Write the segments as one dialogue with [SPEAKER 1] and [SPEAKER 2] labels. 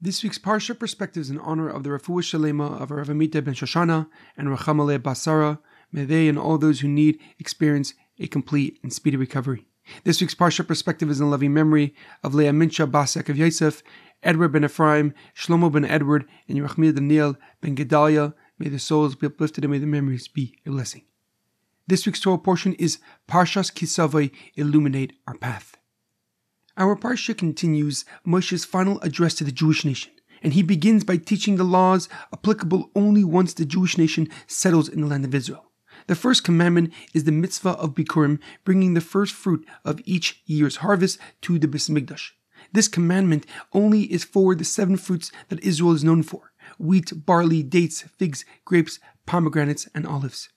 [SPEAKER 1] This week's Parsha perspective is in honor of the Refuah Shalema of Rav Amitai ben Shoshana and Ruchma Leah Bas Sarah. May they and all those who need experience a complete and speedy recovery. This week's Parsha perspective is in loving memory of Leah Mintche Bas Ya'akov Yosef, Edward ben Ephraim, Shlomo ben Edward, and Yerachmiel Daniel ben Gedalia. May the souls be uplifted and may the memories be a blessing. This week's Torah portion is Parshas Ki Tsavo, Illuminate Our Path. Our parsha continues Moshe's final address to the Jewish nation, and he begins by teaching the laws applicable only once the Jewish nation settles in the land of Israel. The first commandment is the mitzvah of Bikurim, bringing the first fruit of each year's harvest to the Beis Mikdash. This commandment only is for the seven fruits that Israel is known for wheat, barley, dates, figs, grapes, pomegranates, and olives.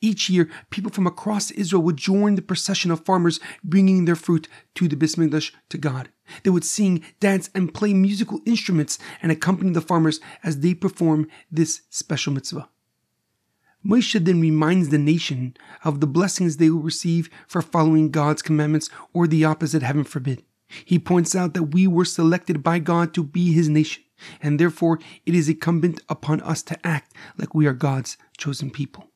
[SPEAKER 1] Each year, people from across Israel would join the procession of farmers bringing their fruit to the Beis Mikdash to God. They would sing, dance, and play musical instruments and accompany the farmers as they perform this special mitzvah. Moshe then reminds the nation of the blessings they will receive for following God's commandments or the opposite, heaven forbid. He points out that we were selected by God to be his nation, and therefore it is incumbent upon us to act like we are God's chosen people.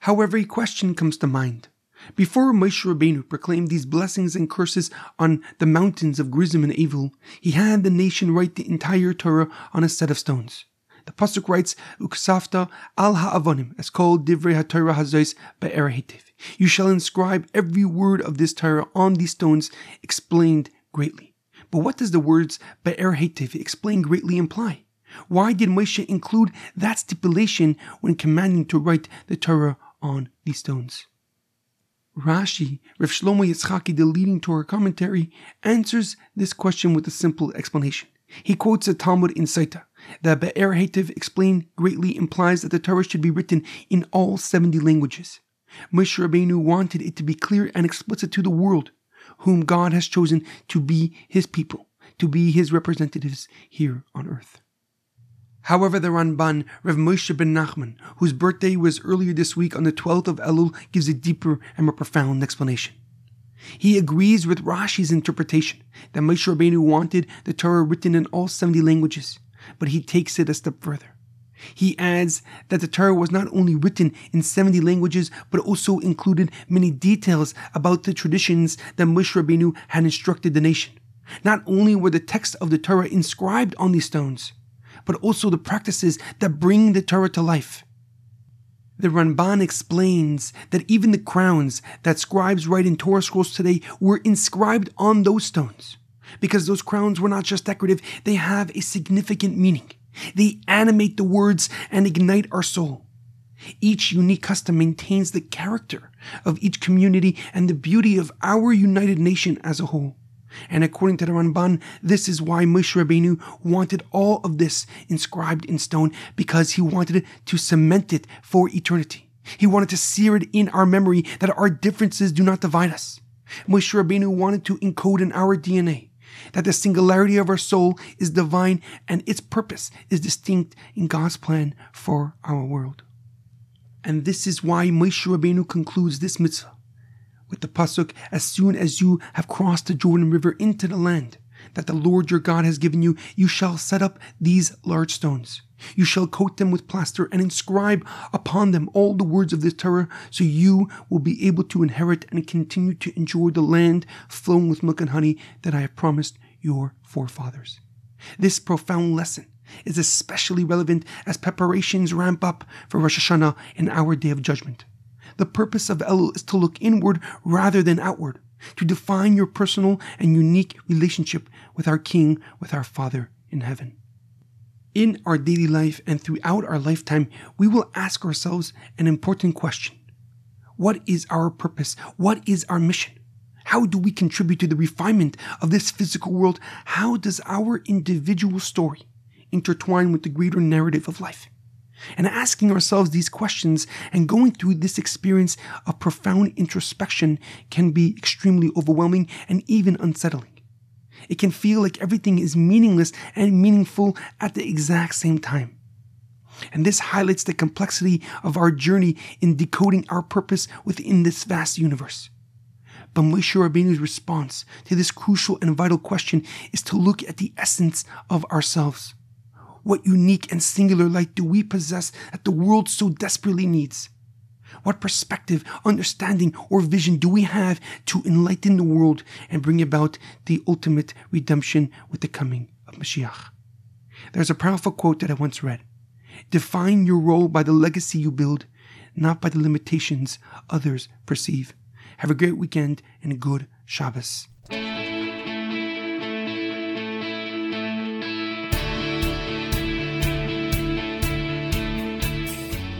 [SPEAKER 1] However, a question comes to mind. Before Moshe Rabbeinu proclaimed these blessings and curses on the mountains of Gerizim and Eival, he had the nation write the entire Torah on a set of stones. The pasuk writes, "Uksafta al ha'avonim," es kol divrei haTorah hazos be'er hetiv. You shall inscribe every word of this Torah on these stones, explained greatly. But what does the words be'er hetiv explain greatly imply? Why did Moshe include that stipulation when commanding to write the Torah on these stones. Rashi, Rav Shlomo Yitzchaki, the leading Torah commentary, answers this question with a simple explanation. He quotes a Talmud in Sotah that Be'er Hetiv explained greatly implies that the Torah should be written in all 70 languages. Moshe Rabbeinu wanted it to be clear and explicit to the world, whom God has chosen to be his people, to be his representatives here on earth. However, the Ramban, Rav Moshe ben Nachman, whose birthday was earlier this week on the 12th of Elul, gives a deeper and more profound explanation. He agrees with Rashi's interpretation that Moshe Rabbeinu wanted the Torah written in all 70 languages, but he takes it a step further. He adds that the Torah was not only written in 70 languages, but also included many details about the traditions that Moshe Rabbeinu had instructed the nation. Not only were the texts of the Torah inscribed on these stones, but also the practices that bring the Torah to life. The Ramban explains that even the crowns that scribes write in Torah scrolls today were inscribed on those stones. Because those crowns were not just decorative, they have a significant meaning. They animate the words and ignite our soul. Each unique custom maintains the character of each community and the beauty of our united nation as a whole. And according to the Ramban, this is why Moshe Rabbeinu wanted all of this inscribed in stone because he wanted to cement it for eternity. He wanted to sear it in our memory that our differences do not divide us. Moshe Rabbeinu wanted to encode in our DNA that the singularity of our soul is divine and its purpose is distinct in God's plan for our world. And this is why Moshe Rabbeinu concludes this mitzvah with the pasuk, as soon as you have crossed the Jordan River into the land that the Lord your God has given you, you shall set up these large stones. You shall coat them with plaster and inscribe upon them all the words of this Torah, so you will be able to inherit and continue to enjoy the land flowing with milk and honey that I have promised your forefathers. This profound lesson is especially relevant as preparations ramp up for Rosh Hashanah in our day of judgment. The purpose of Elul is to look inward rather than outward, to define your personal and unique relationship with our King, with our Father in heaven. In our daily life and throughout our lifetime, we will ask ourselves an important question What is our purpose? What is our mission? How do we contribute to the refinement of this physical world? How does our individual story intertwine with the greater narrative of life. And asking ourselves these questions and going through this experience of profound introspection can be extremely overwhelming and even unsettling. It can feel like everything is meaningless and meaningful at the exact same time. And this highlights the complexity of our journey in decoding our purpose within this vast universe. But Moshe Rabbeinu's response to this crucial and vital question is to look at the essence of ourselves. What unique and singular light do we possess that the world so desperately needs? What perspective, understanding, or vision do we have to enlighten the world and bring about the ultimate redemption with the coming of Mashiach? There's a powerful quote that I once read Define your role by the legacy you build, not by the limitations others perceive. Have a great weekend and a good Shabbos.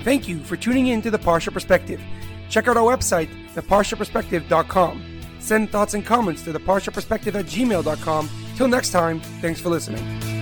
[SPEAKER 1] Thank you for tuning in to the Parsha Perspective. Check out our website, theparshaperspective.com. Send thoughts and comments to theparshaperspective at gmail.com. Till next time, thanks for listening.